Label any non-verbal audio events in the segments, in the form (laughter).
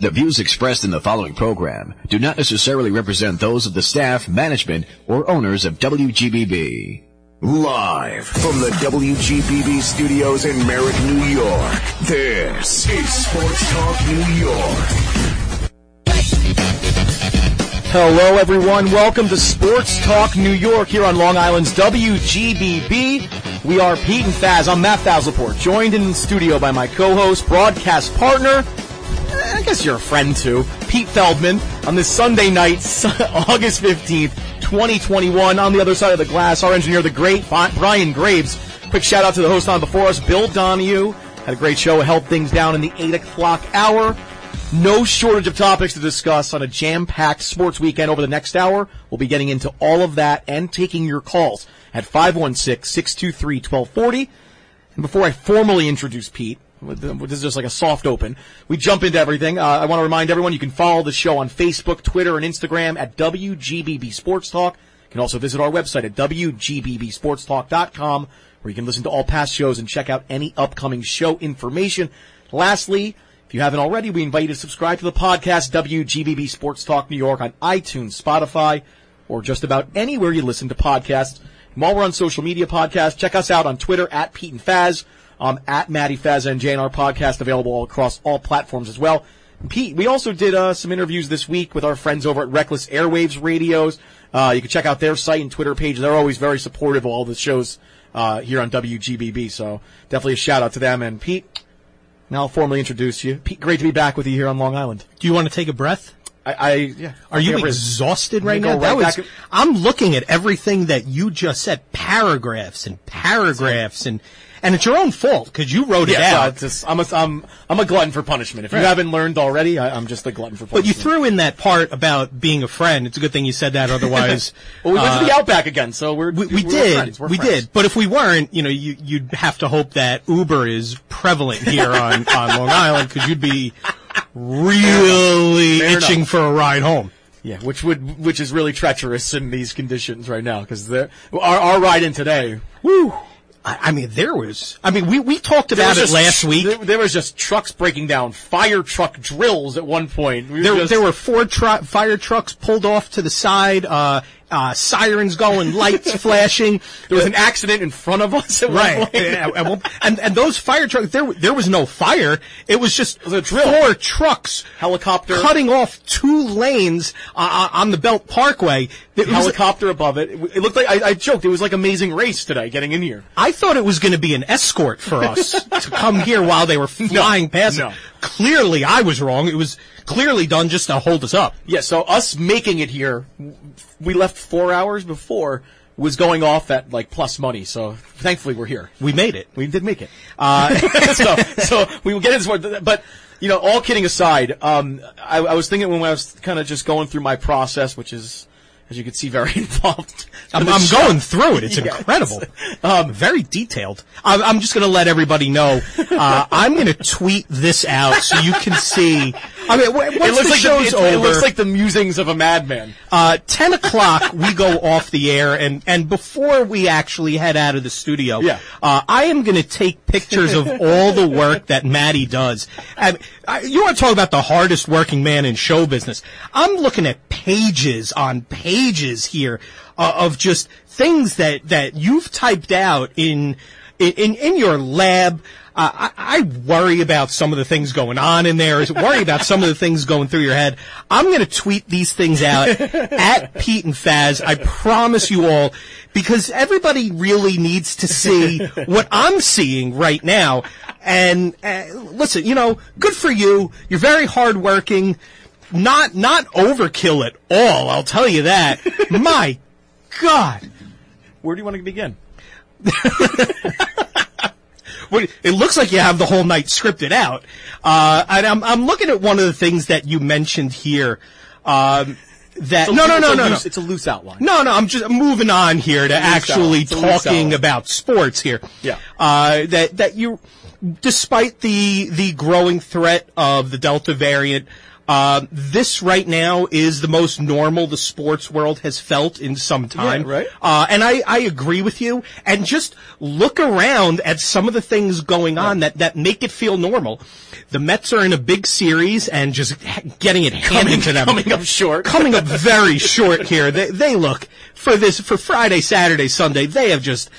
The views expressed in the following program do not necessarily represent those of the staff, management, or owners of WGBB. Live from the WGBB studios in Merrick, New York, this is Sports Talk New York. Hello, everyone. Welcome to Sports Talk New York here on Long Island's WGBB. We are Pete and Faz. I'm Matt Fazleport, joined in the studio by my co-host, broadcast partner, I guess you're a friend too, Pete Feldman, on this Sunday night, (laughs) August 15th, 2021. On the other side of the glass, our engineer, the great Brian Graves. Quick shout out to the host on before us, Bill Donahue. Had a great show, held things down in the 8 o'clock hour. No shortage of topics to discuss on a jam-packed sports weekend over the next hour. We'll be getting into all of that and taking your calls at 516-623-1240. And before I formally introduce Pete, this is just like a soft open. We jump into everything. Uh, I want to remind everyone you can follow the show on Facebook, Twitter, and Instagram at WGBB Sports Talk. You can also visit our website at WGBBSportsTalk.com where you can listen to all past shows and check out any upcoming show information. Lastly, if you haven't already, we invite you to subscribe to the podcast WGBB Sports Talk New York on iTunes, Spotify, or just about anywhere you listen to podcasts. And while we're on social media podcasts, check us out on Twitter at Pete and Faz, um, at Maddie Faz and JNR podcast available across all platforms as well. Pete, we also did uh, some interviews this week with our friends over at Reckless Airwaves Radios. Uh, you can check out their site and Twitter page. They're always very supportive of all the shows uh, here on WGBB. So definitely a shout out to them. And Pete, now I'll formally introduce you. Pete, great to be back with you here on Long Island. Do you want to take a breath? I, I yeah. Are you exhausted right now? right was, I'm looking at everything that you just said, paragraphs and paragraphs, and and it's your own fault because you wrote it Yeah, out. uh, just- I'm a, I'm, I'm a glutton for punishment. If you haven't learned already, I, I'm just a glutton for punishment. but you threw in that part about being a friend. It's a good thing you said that. (laughs) Otherwise, well, we went to uh, the Outback again, so we're we, we we're did. friends. We're we friends. did. But if we weren't, you know, you, you'd have to hope that Uber is prevalent here on, on Long Island because you'd be really Fair itching enough. for a ride home. Yeah, which would which is really treacherous in these conditions right now because our our ride in today. Woo! I, I mean, there was. I mean, we, we talked about it just- last week. There, there was just trucks breaking down, fire truck drills at one point. We There, just- there were four tru- fire trucks pulled off to the side, uh, uh, sirens going, lights (laughs) flashing. there was an accident in front of us Right, and, and- and those fire trucks, there there was no fire. It was just was a drill. four trucks Helicopter. cutting off two lanes uh, uh, on the Belt Parkway. It was- helicopter above it. It, it looked like I, I joked. It was like Amazing Race today, getting in here. I thought it was going to be an escort for us (laughs) to come here while they were flying past. no. Clearly, I was wrong. It was clearly done just to hold us up. Yeah, so us making it here, we left four hours before, was going off at like plus money. So thankfully we're here. We made it. We did make it. Uh, (laughs) so, so we will get into more, but you know, all kidding aside, um, I, I was thinking when I was kind of just going through my process, which is, as you can see, very (laughs) involved. I'm, I'm going through it. It's Yeah, incredible. Um, very detailed. I'm, I'm just going to let everybody know. Uh, (laughs) I'm going to tweet this out so you can see. I mean, once It looks the like show's the, over, it, it looks like the musings of a madman. uh, 10 o'clock we go off the air, and, and before we actually head out of the studio, Yeah. uh, I am going to take pictures of all the work that Maddie does. I, you want to talk about the hardest working man in show business? I'm looking at pages on pages here uh, of just things that, that you've typed out in in in your lab. Uh, I, I worry about some of the things going on in there. I worry about some of the things going through your head. I'm going to tweet these things out at Pete and Faz. I promise you all, because everybody really needs to see what I'm seeing right now. And uh, listen, you know, good for you. You're very hardworking. Not not overkill at all. I'll tell you that. My God. Where do you want to begin? (laughs) What- it looks like you have the whole night scripted out. Uh, and I'm, I'm looking at one of the things that you mentioned here. Um, that a- no, no, it's no, a no, no. It's a loose outline. No, no, I'm just moving on here to actually loose talking about sports here. Yeah. Uh, that, that you, despite the the growing threat of the Delta variant, uh, this right now is the most normal the sports world has felt in some time. Yeah, right. Uh, and I, I agree with you. And just look around at some of the things going on that, that make it feel normal. The Mets are in a big series and just getting it handed to them. coming up short. Coming up (laughs) very short here. They, they look for this, for Friday, Saturday, Sunday, they have just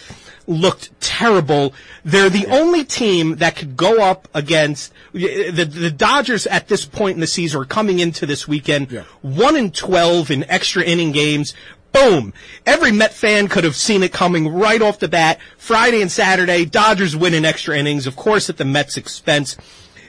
looked terrible. They're the only team that could go up against the the Dodgers at this point in the season are coming into this weekend Yeah. one in twelve in extra inning games. Boom! Every Met fan could have seen it coming right off the bat. Friday and Saturday, Dodgers win in extra innings, of course at the Mets' expense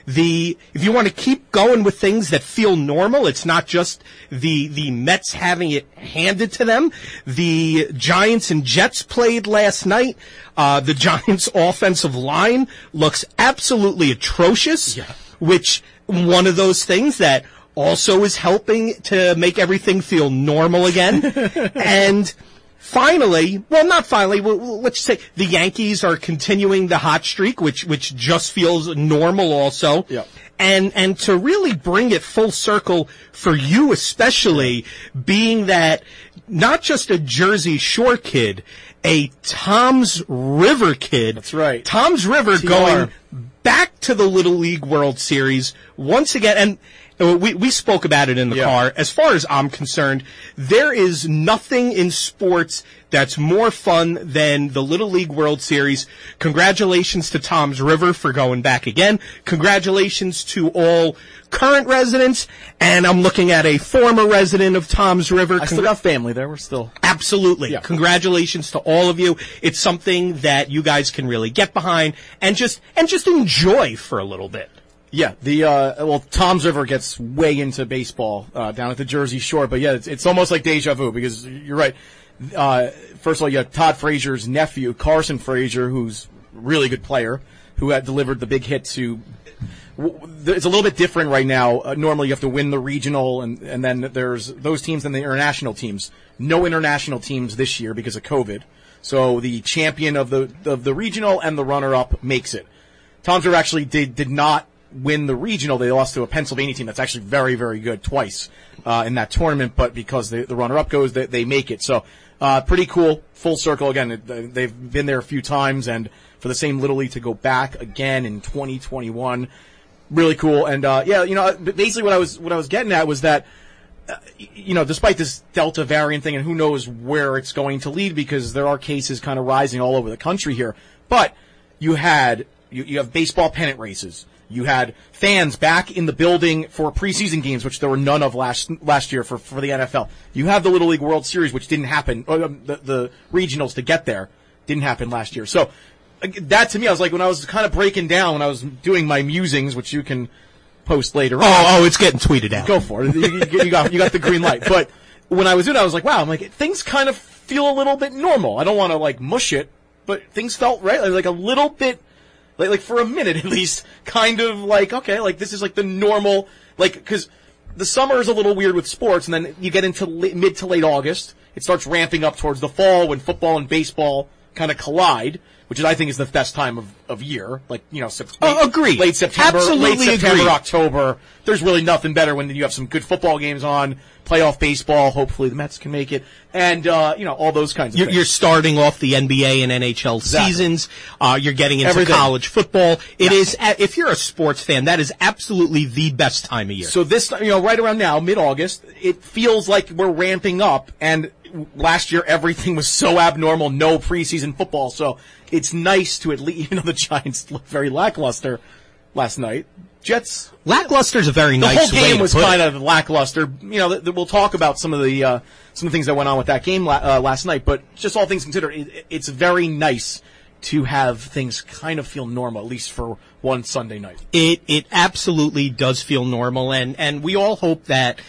the if you want to keep going with things that feel normal, it's not just the the Mets having it handed to them. The Giants and Jets played last night. Uh, the (laughs) Giants' offensive line looks absolutely atrocious, which one of those things that also is helping to make everything feel normal again. (laughs) and finally, well, not finally, well, let's say the Yankees are continuing the hot streak, which which just feels normal also. Yeah. And and to really bring it full circle for you especially, being that not just a Jersey Shore kid, a Toms River kid. That's right. Toms River TR. going back to the Little League World Series once again, and we we spoke about it in the Yeah. car. As far as I'm concerned, there is nothing in sports that's more fun than the Little League World Series. Congratulations to Toms River for going back again. Congratulations to all current residents, and I'm looking at a former resident of Toms River. I still got family there. We're still. Absolutely. Yeah. Congratulations to all of you. It's something that you guys can really get behind and just and just enjoy for a little bit. Yeah, the uh, well, Toms River gets way into baseball uh, down at the Jersey Shore, but yeah, it's, it's almost like deja vu because you're right. Uh, first of all, you have Todd Frazier's nephew, Carson Frazier, who's a really good player, who had delivered the big hit to. It's a little bit different right now. Uh, normally, you have to win the regional, and and then there's those teams and the international teams. No international teams this year because of COVID. So the champion of the of the regional and the runner up makes it. Tom's River actually did did not win the regional. They lost to a Pennsylvania team that's actually very very good twice uh, in that tournament. But because the, the runner up goes, they, they make it. So uh, pretty cool. Full circle again. They've been there a few times, and for the same Little League to go back again in 2021, really cool. And uh, yeah, you know, basically what I was what I was getting at was that you know, despite this Delta variant thing, and who knows where it's going to lead because there are cases kind of rising all over the country here. But you had you, you have baseball pennant races. You had fans back in the building for preseason games, which there were none of last last year for, for the NFL. You have the Little League World Series, which didn't happen. Or, um, the, the regionals to get there didn't happen last year. So that to me, I was like when I was kind of breaking down when I was doing my musings, which you can post later on. Oh, oh, it's getting tweeted out. Go for it. You, you- got you got the green light. But when I was doing, it, I was like, wow. I'm like things kind of feel a little bit normal. I don't want to like mush it, but things felt right, like a little bit, like like for a minute (laughs) at least, kind of like okay, like this is like the normal, like because the summer is a little weird with sports, and then you get into mid to late August. It starts ramping up towards the fall when football and baseball kind of collide. Which is, I think, is the best time of, of year. Like, you know, sep- late- agreed. Late September, Absolutely late September, agreed. October. There's really nothing better when you have some good football games on, playoff baseball. Hopefully the Mets can make it, and uh, you know all those kinds of You're, things. you're starting off the NBA and NHL Exactly. seasons. Uh, you're getting into Everything. college football. It is, a- if you're a sports fan, that is absolutely the best time of year. So this, you know, right around now, mid-August, it feels like we're ramping up. And last year, everything was so abnormal, no preseason football. So it's nice to at least, (laughs) even though the Giants looked very lackluster last night, Jets. Lackluster is a very The nice whole way game to was put it. kind of lackluster. You know, th- th- we'll talk about some of the uh, some of the things that went on with that game la- uh, last night. But just all things considered, it, it's very nice to have things kind of feel normal, at least for one Sunday night. It it absolutely does feel normal, and and we all hope that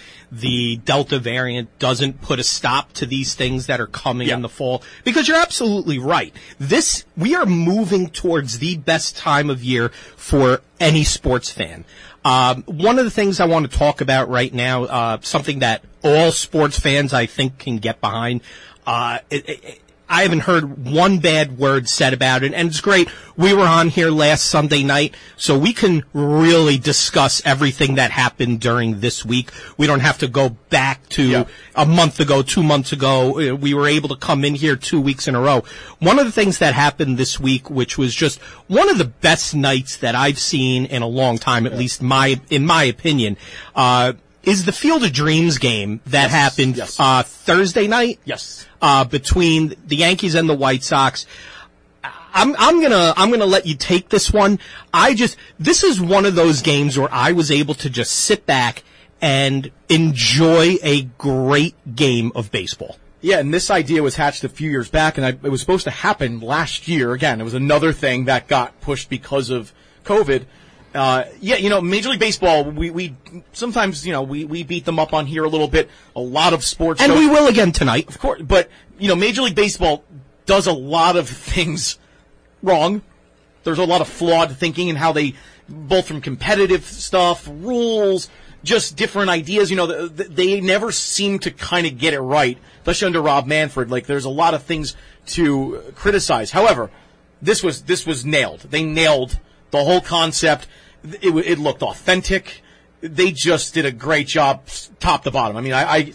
the Delta variant doesn't put a stop to these things that are coming Yeah. in the fall. Because you're absolutely right. This we are moving towards the best time of year for any sports fan. Um, one of the things I want to talk about right now, uh, something that all sports fans I think can get behind. Uh, it, it, I haven't heard one bad word said about it, and it's great. We were on here last Sunday night, so we can really discuss everything that happened during this week. We don't have to go back to Yeah. a month ago, two months ago. Uh, We were able to come in here two weeks in a row. One of the things that happened this week, which was just one of the best nights that I've seen in a long time, at least my, in my opinion, uh, is the Field of Dreams game that happened, yes. uh, Thursday night Yes. uh, between the Yankees and the White Sox. I'm, I'm gonna, I'm gonna let you take this one. I just, this is one of those games where I was able to just sit back and enjoy a great game of baseball. Yeah, and this idea was hatched a few years back, and I, it was supposed to happen last year. Again, it was another thing that got pushed because of COVID. Uh, yeah, you know, Major League Baseball, we, we sometimes, you know, we, we beat them up on here a little bit. A lot of sports, And we will again tonight. of course, but you know, Major League Baseball does a lot of (laughs) things wrong. There's a lot of flawed thinking in how they, both from competitive stuff, rules, just different ideas. You know, th- th- they never seem to kind of get it right, especially under Rob Manfred. Like, there's a lot of things to criticize. However, this was this was nailed. They nailed the whole concept. It, it looked authentic. They just did a great job, top to bottom. I mean, I, I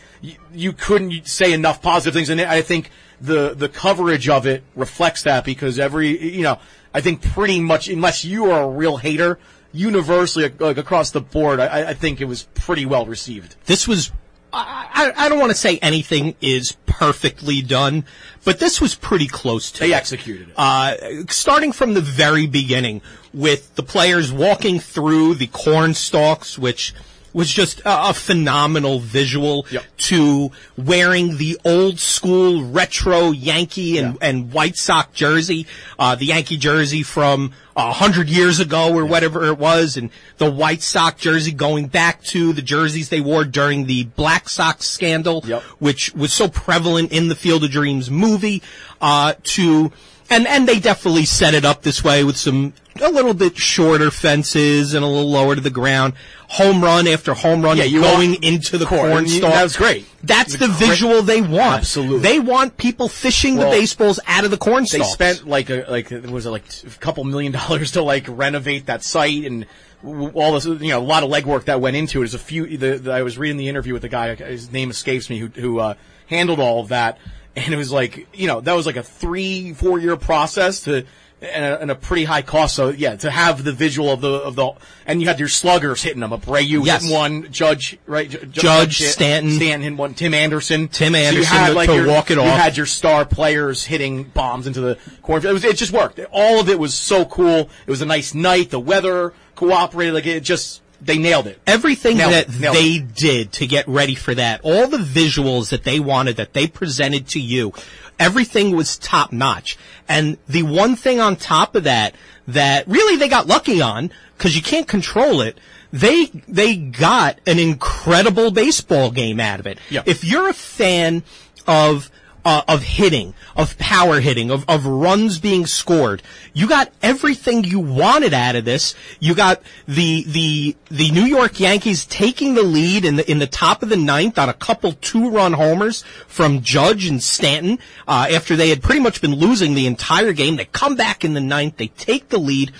you couldn't say enough positive things, and I think the the coverage of it reflects that because every you know, I think pretty much unless you are a real hater, universally like across the board, I, I think it was pretty well received. This was, I, I I don't want to say anything is perfectly done, but this was pretty close to They it. executed it. uh, starting from the very beginning with the players walking through the corn stalks, which was just a, a phenomenal visual Yep. to wearing the old school retro Yankee and, Yeah. and White Sox jersey, uh, the Yankee jersey from a hundred years ago or whatever it was, and the White Sox jersey going back to the jerseys they wore during the Black Sox scandal, Yep. which was so prevalent in the Field of Dreams movie, uh, to, and, and they definitely set it up this way with some, a little bit shorter fences and a little lower to the ground. Home run after home run Yeah, you going want- into the Corn, corn stalk. that was great. That's The the visual they want. Absolutely. They want people fishing Well, the baseballs out of the corn they spent like a like was it like a couple million (laughs) dollars to like renovate that site and all this you know a lot of legwork that went into it. There's a few. The, the, I was reading the interview with the guy. His name escapes me. Who who uh, handled all of that, and it was like you know that was like a three four year process to. And a, and a pretty high cost, so yeah, to have the visual of the of the, and you had your sluggers hitting them. Abreu Yes. hitting one, Judge right, Ju- Ju- Judge, hit- Stanton. Stanton hit one, Tim Anderson, Tim So you had, to- like, to your- walk it you off. had your star players hitting bombs into the cornfield. It was it just worked. All of it was so cool. It was a nice night. The weather cooperated. Like it just they nailed it. Everything Nailed that it. They it. did to get ready for that, all the visuals that they wanted, that they presented to you, everything was top notch. And the one thing on top of that, that really they got lucky on, because you can't control it, they, they got an incredible baseball game out of it. Yeah. If you're a fan of, uh, of hitting, of power hitting, of, of runs being scored. You got everything you wanted out of this. You got the, the, the New York Yankees taking the lead in the, in the top of the ninth on a couple two run homers from Judge and Stanton, uh, after they had pretty much been losing the entire game. They come back in the ninth, they take the lead,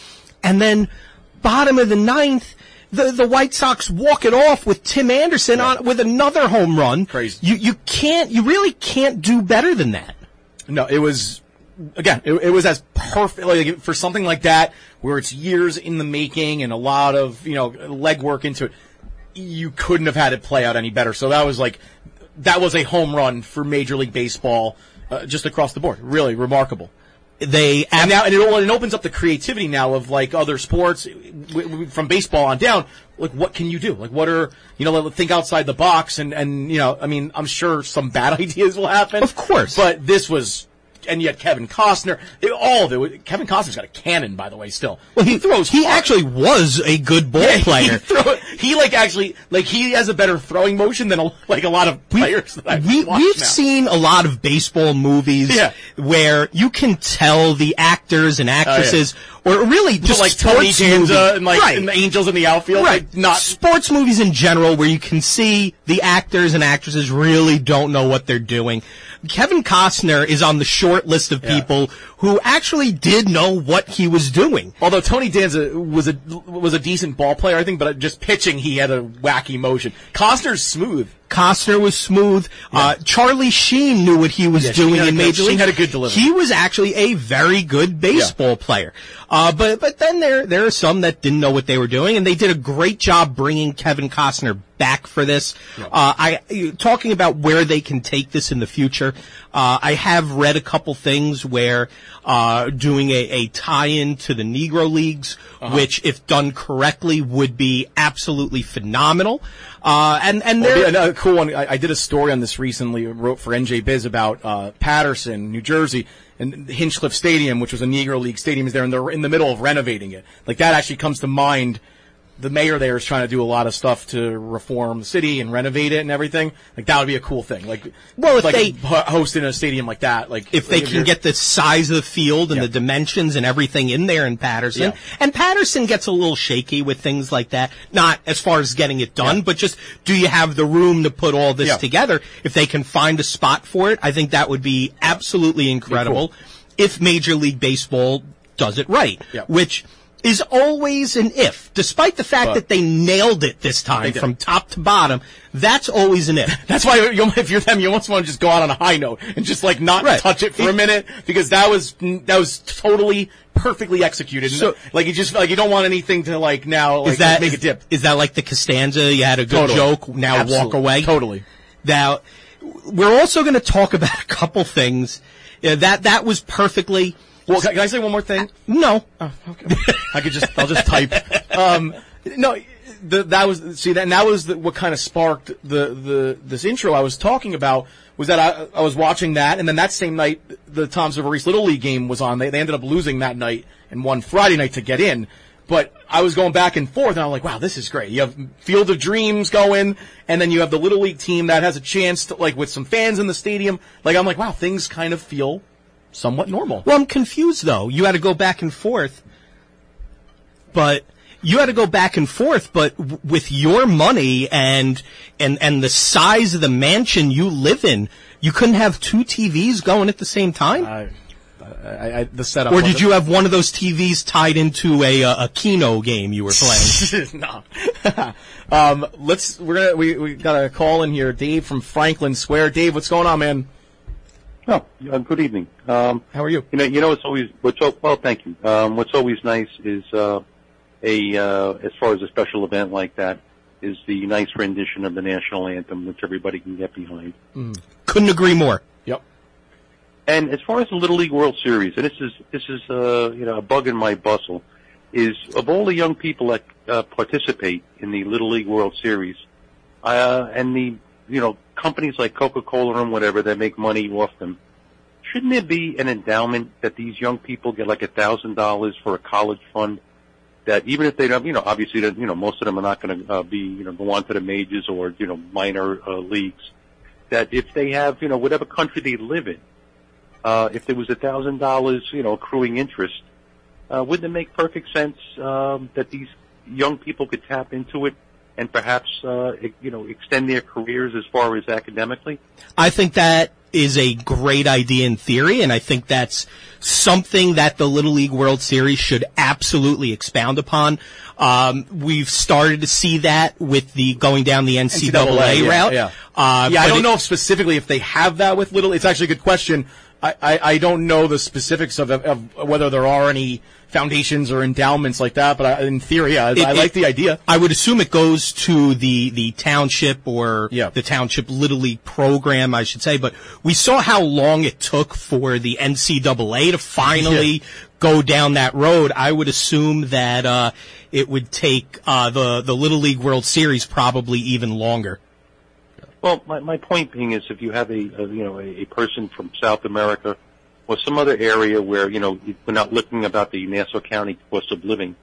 and then bottom of the ninth, the, the White Sox walk it off with Tim Anderson on with another home run. Crazy. You you can't you really can't do better than that. No, it was again. It, it was as perfect like for something like that where it's years in the making and a lot of you know legwork into it. You couldn't have had it play out any better. So that was like that was a home run for Major League Baseball. Uh, just across the board, really remarkable. They And now, and it, it opens up the creativity now of like other sports, from baseball on down. Like, what can you do? Like, what are you know? Think outside the box, and and you know, I mean, I'm sure some bad (laughs) ideas will happen, Of course. But this was, and yet Kevin Costner, it, all of it. Kevin Costner's got a cannon, by the way. Still, well, he throws. He hard. actually was a good ball Yeah, he player. (laughs) throw- He, like actually like he has a better throwing motion than a, like a lot of players that I've we, watched we've now. seen a lot of baseball movies Yeah. where you can tell the actors and oh, actresses, or really just like Tony Danza and like right. and the Angels in the outfield, Right. like, not sports movies in general where you can see the actors and actresses really don't know what they're doing. Kevin Costner is on the short short list of people who actually did know what he was doing. Although Tony Danza was a was a decent ball player, I think, but just pitching, he had a wacky motion. Costner's smooth. Costner was smooth. Uh, Charlie Sheen knew what he was Yeah, doing in Major Sheen League. had a good delivery. He was actually a very good baseball player. Uh, but but then there there are some that didn't know what they were doing, and they did a great job bringing Kevin Costner back for this. Uh, I talking about where they can take this in the future. Uh, I have read a couple things where uh, doing a, a tie-in to the Negro Leagues, Uh-huh. which if done correctly would be absolutely phenomenal. Uh, and and there Yeah, another cool one. I, I did a story on this recently. I wrote for NJ Biz about uh, Paterson, New Jersey, and Hinchliffe Stadium, which was a Negro League stadium, is there, and they're in the middle of renovating it. Like that actually comes to mind. The mayor there is trying to do a lot of stuff to reform the city and renovate it and everything. Like that would be a cool thing. Like, Well, if like they- ho- hosting a stadium like that, like if they can get the size of the field and Yeah. the dimensions and everything in there in Paterson. Yeah. And Paterson gets a little shaky with things like that. Not as far as getting it done, Yeah. but just do you have the room to put all this together? If they can find a spot for it, I think that would be absolutely incredible if Major League Baseball does it right. Which is always an if, despite the fact But- that they nailed it this time from top to bottom. That's always an if. That's why if you're them, you almost want to just go out on a high note and just like not Right. touch it for a minute because that was that was totally perfectly executed. So- like you just like you don't want anything to like now like is that make a dip. Is that like the Costanza? You had a good Totally. joke. Now walk away. Totally. Now, we're also going to talk about a couple things. Yeah, that that was perfectly Well, can, can I say one more thing? no. (laughs) I could just I'll just type. Um, no, the, that was see that and that was the, what kind of sparked the the this intro I was talking about was that I I was watching that and then that same night the Toms River East Little League game was on. They they ended up losing that night and won Friday night to get in. But I was going back and forth, and I'm like, "Wow, this is great." You have Field of Dreams going, and then you have the Little League team that has a chance to, like, with some fans in the stadium. Like, I'm like, "Wow, things kind of feel somewhat normal." Well, I'm confused though. You had to go back and forth, but you had to go back and forth. But w- with your money and and and the size of the mansion you live in, you couldn't have two TVs going at the same time. I, I, I, the setup. or did you have one of those TVs tied into a uh, a Keno game you were playing? (laughs) no. (laughs) um, let's. We're gonna. We we got a call in here. Dave from Franklin Square. Dave, what's going on, man? Oh, uh, good evening. Um, How are you? you know, you know, it's always what's al- well, thank you. Um, what's always nice is uh, a uh, as far as a special event like that is the nice rendition of the national anthem, which everybody can get behind. Couldn't agree more. Yep. And as far as the Little League World Series, and this is this is uh, you know a bug in my bustle, is of all the young people that uh, participate in the Little League World Series, uh, and the you know companies like Coca Cola and whatever that make money off them, shouldn't there be an endowment that these young people get like a thousand dollars for a college fund? That even if they don't, you know, obviously, you know, most of them are not going to uh, be, you know, go on to the majors or you know, minor uh, leagues. That if they have, you know, whatever country they live in, uh, if there was a thousand dollars, you know, accruing interest, uh, wouldn't it make perfect sense um, that these young people could tap into it and perhaps, uh, you know, extend their careers as far as academically? I think that is a great idea in theory, and I think that's something that the Little League World Series should absolutely expound upon. Um, we've started to see that with the going down the NCAA, yeah, route. Yeah, Uh, yeah I don't it- know if specifically if they have that with Little. It's actually a good question. I, I, I don't know the specifics of, of, of whether there are any foundations or endowments like that, but I, in theory, I, It- I it- like the idea. I would assume it goes to the, the township or Yeah. the township little league program, I should say. But we saw how long it took for the NCAA to finally go down that road. I would assume that uh, it would take uh, the the Little League World Series probably even longer. Well, my, my point being is if you have a, a you know a, a person from South America or some other area where you know we're not looking about the Nassau County cost of living,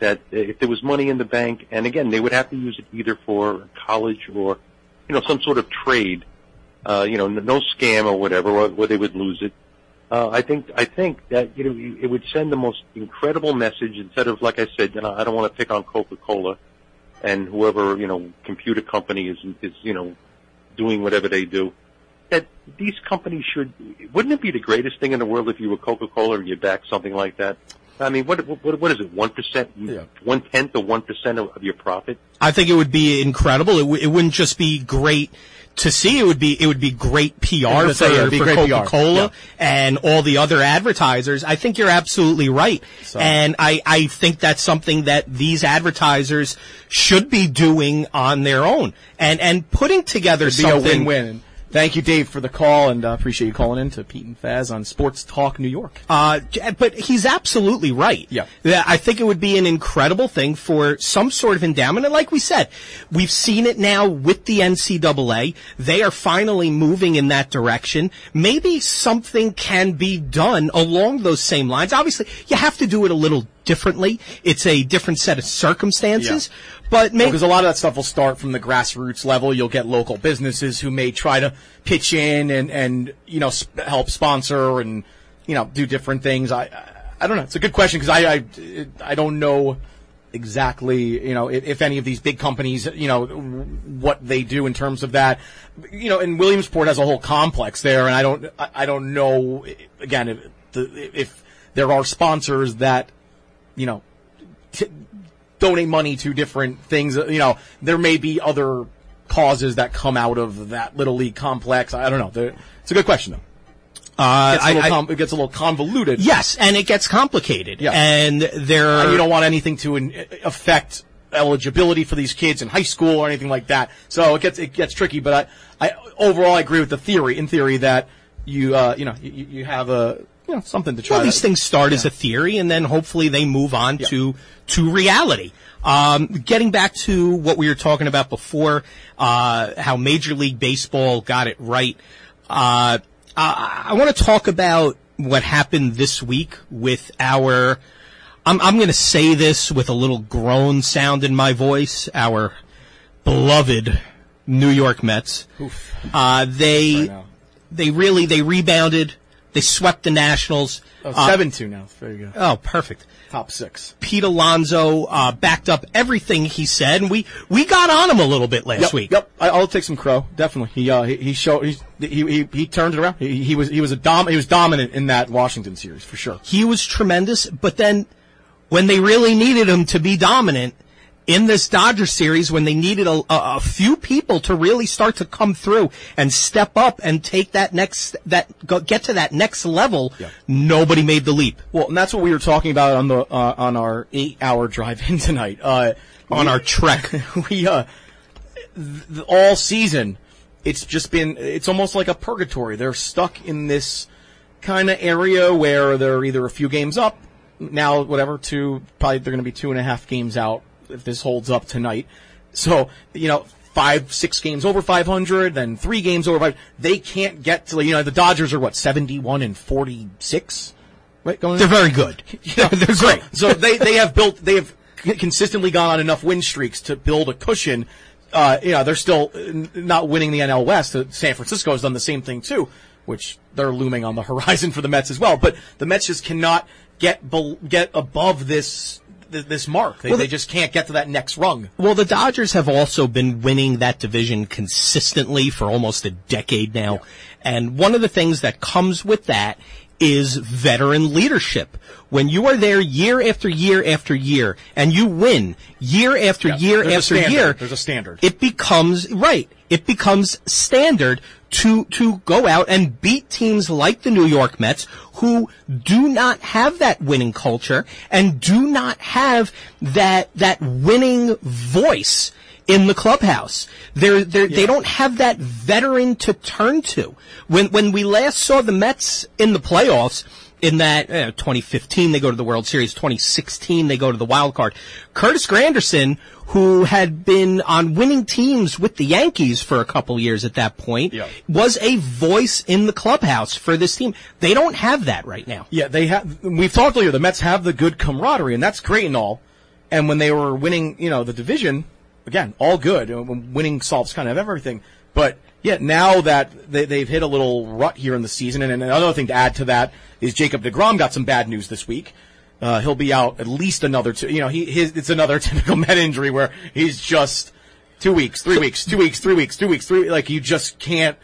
that if there was money in the bank, and again they would have to use it either for college or you know some sort of trade, uh, you know no scam or whatever, or, or they would lose it. Uh, I think I think that you know it would send the most incredible message instead of like I said, you know, I don't want to pick on Coca Cola and whoever you know computer company is is you know doing whatever they do. That these companies should. Wouldn't it be the greatest thing in the world if you were Coca-Cola and you back something like that? I mean, what what, what is it? One percent, Yeah. one tenth of one percent of, of your profit. I think it would be incredible. It, w- it wouldn't just be great to see. It would be it would be great PR gonna for, say, yeah, it'd be for. Coca Cola Yeah. and all the other advertisers. I think you're absolutely right, So- and I I think that's something that these advertisers should be doing on their own and and putting together It'd be a something. win-win. Thank you, Dave, for the call, and uh, appreciate you calling in to Pete and Faz on Sports Talk New York. Uh, but he's absolutely right. Yeah. I think it would be an incredible thing for some sort of endowment. And like we said, we've seen it now with the NCAA. They are finally moving in that direction. Maybe something can be done along those same lines. Obviously, you have to do it a little differently. It's a different set of circumstances. But maybe Because a lot of that stuff will start from the grassroots level. You'll get local businesses who may try to pitch in and, and you know, sp- help sponsor and, you know, do different things. I, I, I don't know. It's a good question because I, I, I don't know exactly, you know, if, if any of these big companies, you know, what they do in terms of that. You know, and Williamsport has a whole complex there, and I don't, I, I don't know, again, if, the, if there are sponsors that, you know, t- donate money to different things. uh, You know, there may be other causes that come out of that little league complex. I don't know. It's a good question though. uh, It gets, a I- little I- it gets a little convoluted. yes, and it gets complicated. Yeah. And there And you don't want anything to in- affect eligibility for these kids in high school or anything like that. So it gets it gets tricky. But I, I overall I agree with the theory. In theory, that you uh, you know you, you have a you know something to try. Well, these things start as a theory, and then hopefully they move on to to reality. Um, getting back to what we were talking about before, uh, how Major League Baseball got it right. Uh, I, I want to talk about what happened this week with our. I'm, I'm going to say this with a little groan sound in my voice. Our beloved New York Mets. Uh, they they really they rebounded. They swept the Nationals. Oh, Uh, seven two now. There you go. Oh, perfect. Top six. Pete Alonso uh, backed up everything he said, and we we got on him a little bit last Yep, week. Yep, I, I'll take some crow. Definitely, he uh, he, he showed he, he he he turned it around. He, he was he was a dom he was dominant in that Washington series for sure. He was tremendous, but then when they really needed him to be dominant in this Dodger series, when they needed a, a, few people to really start to come through and step up and take that next that go, get to that next level, Yeah. nobody made the leap Well, and that's what we were talking about on the uh, on our eight hour drive in (laughs) tonight. Uh, on we- our trek. (laughs) we uh th- all season it's just been it's almost like a purgatory they're stuck in this kind of area where they're either a few games up now whatever two probably they're going to be two and a half games out if this holds up tonight so you know five six games over 500 then three games over five they can't get to you know the dodgers are what 71 and 46 right going They're very good. (laughs) yeah, (laughs) They're so, great. So they, they have built they have consistently gone on enough win streaks to build a cushion. Uh, you know, they're still not winning the NL West. Uh, San Francisco has done the same thing too, which they're looming on the (laughs) horizon for the Mets as well. But the Mets just cannot get bel get above this th- this mark. They, Well, they just can't get to that next rung. Well, the Dodgers have also been winning that division consistently for almost a decade now. And one of the things that comes with that is veteran leadership. When you are there year after year after year and you win year after year there's a after year, There's a standard. It becomes, right, it becomes standard to, to go out and beat teams like the New York Mets who do not have that winning culture and do not have that, that winning voice in the clubhouse. They're, they're, They don't have that veteran to turn to. When, when we last saw the Mets in the playoffs, in that uh, 2015 they go to the World Series, 2016 they go to the wild card. Curtis Granderson, who had been on winning teams with the Yankees for a couple years at that point, Yeah. was a voice in the clubhouse for this team. They don't have that right now. Yeah, they have. We've talked earlier. The Mets have the good camaraderie, and that's great and all. And when they were winning, you know, the division, again, all good. Winning solves kind of everything. But yeah, now that they, they've hit a little rut here in the season, and, another thing to add to that is Jacob deGrom got some bad news this week. Uh, he'll be out at least another two. You know, he his it's another (laughs) typical Met injury where he's just two weeks, three weeks, two weeks, three weeks, two weeks, three. Like you just can't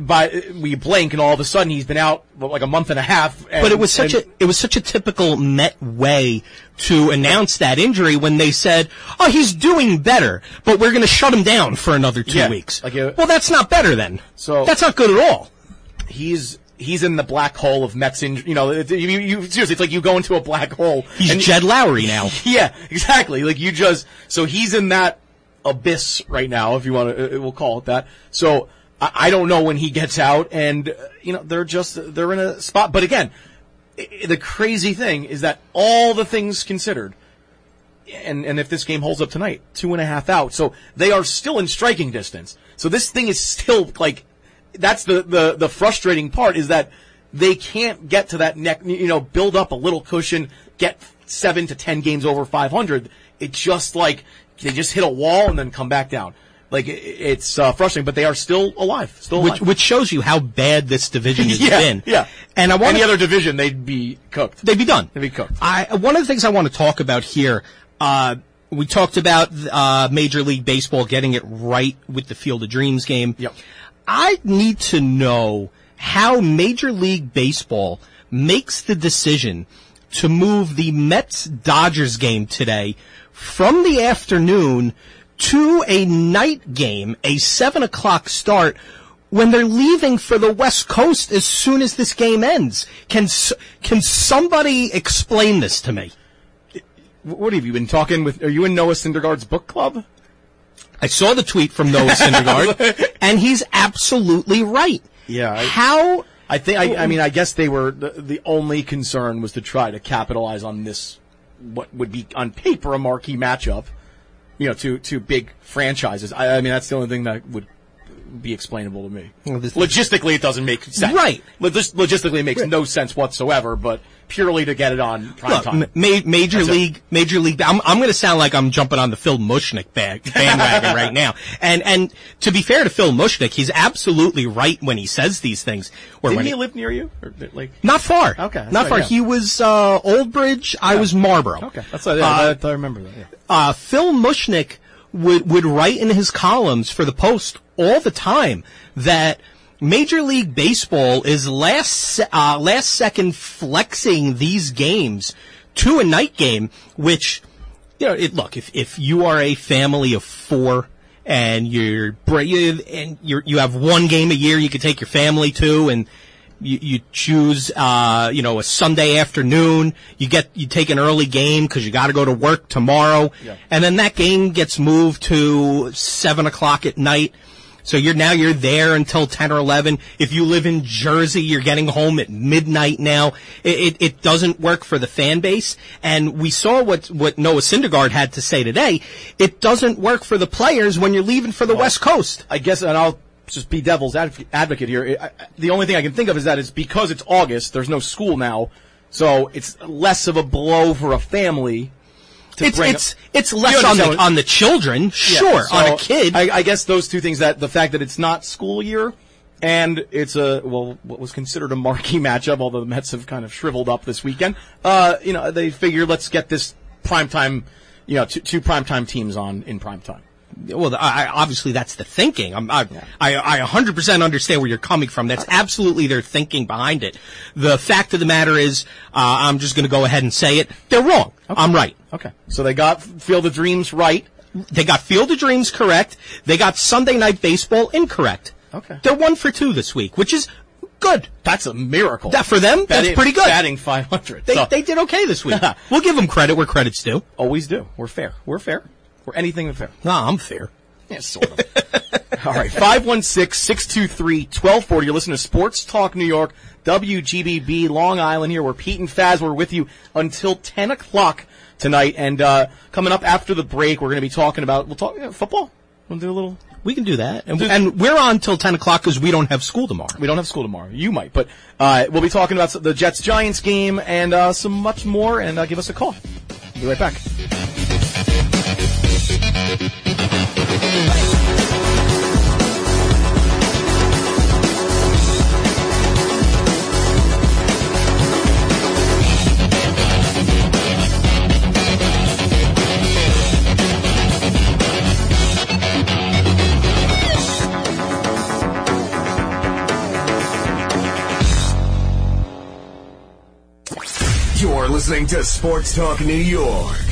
by we blink and all of a sudden he's been out like a month and a half. And, But it was such a it was such a typical Met way to announce that injury when they said, "Oh, he's doing better, but we're going to shut him down for another two Yeah, weeks." like a- well, that's not better then. So- that's not good at all. he's he's in the black hole of Mets injury. You know, it, you, you seriously, it's like you go into a black hole. He's and- Jed Lowrie now. (laughs) Yeah, exactly. Like you just so he's in that abyss right now, if you want to, uh, we'll call it that. So I, don't know when he gets out, and uh, you know they're just they're in a spot. But again, the crazy thing is that all the things considered, and and if this game holds up tonight, two and a half out, so they are still in striking distance. So this thing is still like that's the the the frustrating part is that they can't get to that neck, you know, build up a little cushion, get seven to ten games over 500. It's just like they just hit a wall and then come back down. Like it's uh, frustrating, but they are still alive, still Which, alive. which shows you how bad this division has (laughs) yeah, been. yeah. And I want any other division, they'd be cooked. They'd be done. They'd be cooked. I, one of the things I want to talk about here, uh, we talked about uh, Major League Baseball getting it right with the Field of Dreams game. Yep. I need to know how Major League Baseball makes the decision to move the Mets Dodgers game today from the afternoon to a night game, a seven o'clock start, when they're leaving for the West Coast as soon as this game ends. Can can somebody explain this to me? What have you been talking with? Are you in Noah Syndergaard's book club? I saw the tweet from Noah Syndergaard, (laughs) and he's absolutely right. Yeah, I- how I think. I, I mean, I guess they were the, the only concern was to try to capitalize on this, what would be on paper a marquee matchup. You know, two two big franchises. I, I mean, that's the only thing that would be explainable to me. Well, Logistically, it doesn't make sense. Right. Logis- logistically, it makes no sense whatsoever. But purely to get it on prime Look, time. ma- ma- major That's it. league, major league. I'm, I'm going to sound like I'm jumping on the Phil Mushnick bag, bandwagon (laughs) right now. And and to be fair to Phil Mushnick, he's absolutely right when he says these things. Or Didn't he live near you? Or, like, not far. Okay, not right, far. yeah. He was uh, Old Bridge. I was Marlboro. okay, that's yeah, Uh, I, I remember that. Yeah. uh, Phil Mushnick would would write in his columns for the Post all the time that Major League Baseball is last uh, last second flexing these games to a night game, which you know, it, look if if you are a family of four. And you're and you're you have one game a year you can take your family to, and you, you choose, uh, you know, a Sunday afternoon. You get, you take an early game because you got to go to work tomorrow, and then that game gets moved to seven o'clock at night. So you're now you're there until ten or eleven. If you live in Jersey, you're getting home at midnight now. It, it, it doesn't work for the fan base, and we saw what what Noah Syndergaard had to say today. It doesn't work for the players when you're leaving for the West Coast. I guess, and I'll just be devil's adv- advocate here. I, the only thing I can think of is that it's because it's August. There's no school now, so it's less of a blow for a family. To It's it's it's less on the on the children, Yeah, sure. so on a kid, I, I guess those two things that the fact that it's not school year and it's a well what was considered a marquee matchup, although the Mets have kind of shriveled up this weekend. Uh, you know, they figure let's get this primetime, you know, two, two primetime teams on in primetime. Well, I, I- obviously that's the thinking. I'm, I, I, I 100% understand where you're coming from. That's absolutely their thinking behind it. The fact of the matter is, uh, I'm just going to go ahead and say it. They're wrong. I'm right. Okay, so they got Field of Dreams right. They got Field of Dreams correct. They got Sunday Night Baseball incorrect. Okay. They're one for two this week, which is good. That's a miracle. That for them, that's pretty good. Batting 500. They, So- they did okay this week. (laughs) we'll give them credit where credit's due. always do. We're fair. We're fair. We're anything but fair. Nah, I'm fair. Yeah, sort of. (laughs) All right, 516-623-1240. You're listening to Sports Talk New York, WGBB Long Island here, where Pete and Faz were with you until 10 o'clock tonight. And uh, coming up after the break, we're going to be talking about, we'll talk uh, football. We'll do a little, We can do that. And, and we're on till 10 o'clock because we don't have school tomorrow. we don't have school tomorrow. You might, but uh, we'll be talking about the Jets-Giants game and uh, some much more, and uh, give us a call. Be right back. You are listening to Sports Talk New York.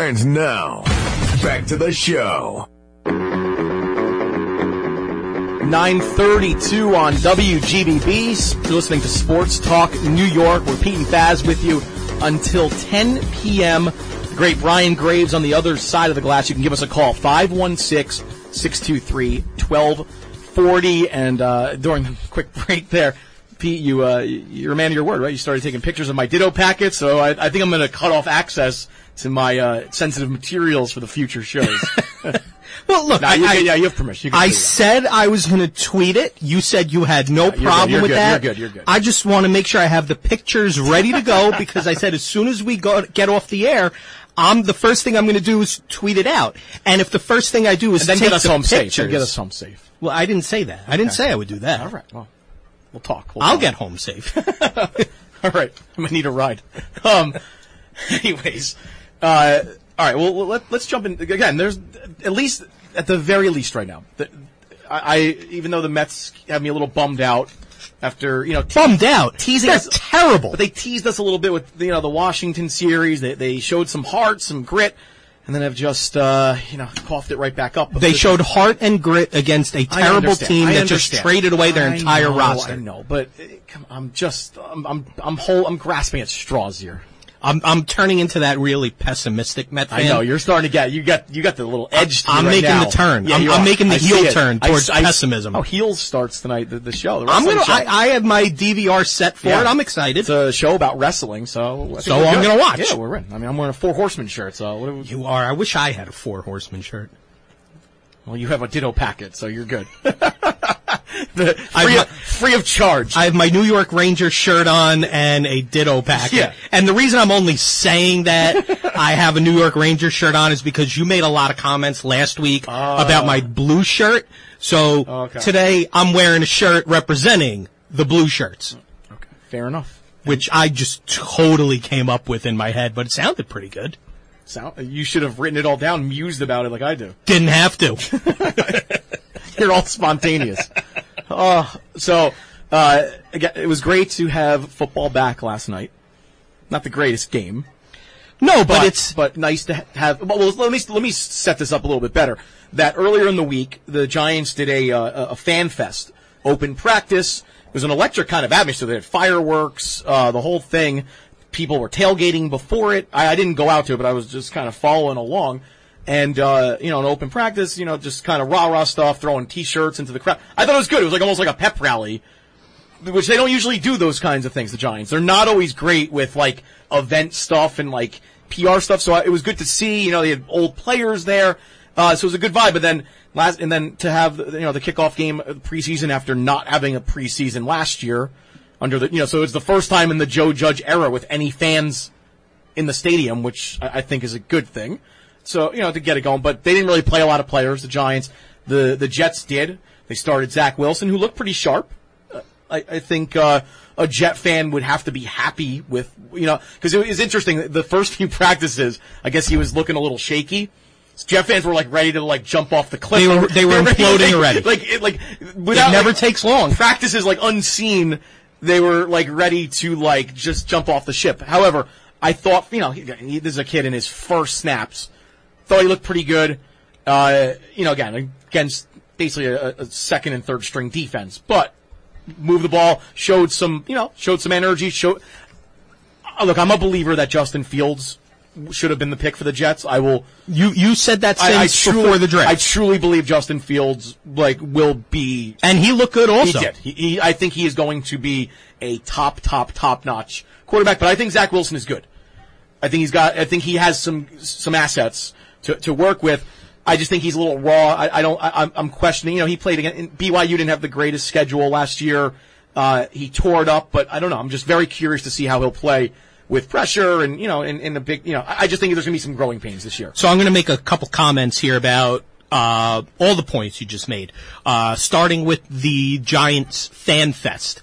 And now, back to the show. 932 on WGBB. You're listening to Sports Talk New York. We're Pete and Faz with you until 10 p.m. The great Brian Graves on the other side of the glass. You can give us a call, 516-623-1240. And uh, during the quick (laughs) break there, Pete, you, uh, you're a man of your word, right? You started taking pictures of my Ditto packet, so I, I think I'm going to cut off access to my uh, sensitive materials for the future shows. (laughs) Well, look, I, yeah, you have permission. You I said I was going to tweet it. You said you had no you're good, problem you're with good, that. you're good, you're good. I just want to make sure I have the pictures ready to go (laughs) because I said as soon as we go get off the air, I'm the first thing I'm going to do is tweet it out. And if the first thing I do is And then take get us the home safe. pictures, Then get us home safe. Well, I didn't say that. I didn't say I would do that. All right. Well, we'll talk. We'll I'll talk. get home safe. (laughs) All right, I'm gonna need a ride. Um, anyways, uh, all right. Well, let, let's jump in again. There's at least at the very least right now. The, I, I even though the Mets have me a little bummed out after you know te- Bummed out. teasing They're us terrible. but they teased us a little bit with you know the Washington series. They they showed some heart, some grit, and then have just uh, you know coughed it right back up. They showed heart and grit against a terrible team that just traded away their I entire know, roster. I know, but uh, come, I'm just I'm I'm I'm whole I'm grasping at straws here. I'm I'm turning into that really pessimistic Met fan. I know you're starting to get you got you got the little edge. I'm right making now. the turn. Yeah, I'm- I'm making the I heel turn towards I- pessimism. Oh, heels starts tonight. The, the show. The I'm gonna. show. I, I have my DVR set for Yeah. it. I'm excited. It's a show about wrestling, so so I'm good. gonna watch. Yeah, we're in. I mean, I'm wearing a Four Horsemen shirt, so what do we, you are. I wish I had a Four Horseman shirt. well, you have a Ditto packet, so you're good. (laughs) (laughs) the, free, of, free of charge. I have my New York Rangers shirt on and a Ditto packet. Yeah. And the reason I'm only saying that (laughs) I have a New York Rangers shirt on is because you made a lot of comments last week ah. about my blue shirt. So. Okay. today I'm wearing a shirt representing the blue shirts, okay, fair enough. which I just totally came up with in my head, but it sounded pretty good. Sound, you should have written it all down, mused about it like I do. Didn't have to. (laughs) You're all spontaneous. Oh, so uh, again, it was great to have football back last night. Not the greatest game, No, but, but it's but nice to ha- have. Well, well, let me let me set this up a little bit better. That earlier in the week, the Giants did a uh, a fan fest, open practice. It was an electric kind of atmosphere. They had fireworks, uh, the whole thing. People were tailgating before it. I, I didn't go out to it, but I was just kind of following along. And uh, you know, an open practice, you know, just kind of rah rah stuff, throwing T-shirts into the crowd. I thought it was good. It was like almost like a pep rally which they don't usually do those kinds of things. The Giants, they're not always great with like event stuff and like PR stuff. So it was good to see. You know, they had old players there, uh, so it was a good vibe. But then last, and then to have you know the kickoff game uh, preseason after not having a preseason last year under the you know, so it's the first time in the Joe Judge era with any fans in the stadium, which I think is a good thing. So you know to get it going, but they didn't really play a lot of players. The Giants, the the Jets did. They started Zach Wilson, who looked pretty sharp. Uh, I, I think uh, a Jet fan would have to be happy with you know because it was interesting. The first (laughs) few practices, I guess he was looking a little shaky. Jet fans were like ready to like jump off the cliff. They were- they were (laughs) imploding already. Like it, like without it never like, takes long. practices like unseen, they were like ready to like just jump off the ship. However, I thought you know he, he, this is a kid in his first snaps. Thought he looked pretty good. Uh, you know, again against basically a, a second and third string defense, but moved the ball, showed some you know showed some energy. Showed Uh, look, I'm a believer that Justin Fields should have been the pick for the Jets. I will. you you said that I, I truly, before the draft, I truly believe Justin Fields like will be and he looked good also. he did. He, he, I think he is going to be a top, top, top notch quarterback. But I think Zach Wilson is good. I think he's got. I think he has some some assets to to work with. I just think he's a little raw. I, I don't. I, I'm- I'm questioning. You know, he played again. BYU didn't have the greatest schedule last year. Uh, he tore it up, but I don't know. I'm just very curious to see how he'll play with pressure and you know in, the big you know I I just think there's going to be some growing pains this year. So I'm going to make a couple comments here about uh, all the points you just made, uh, starting with the Giants Fan Fest.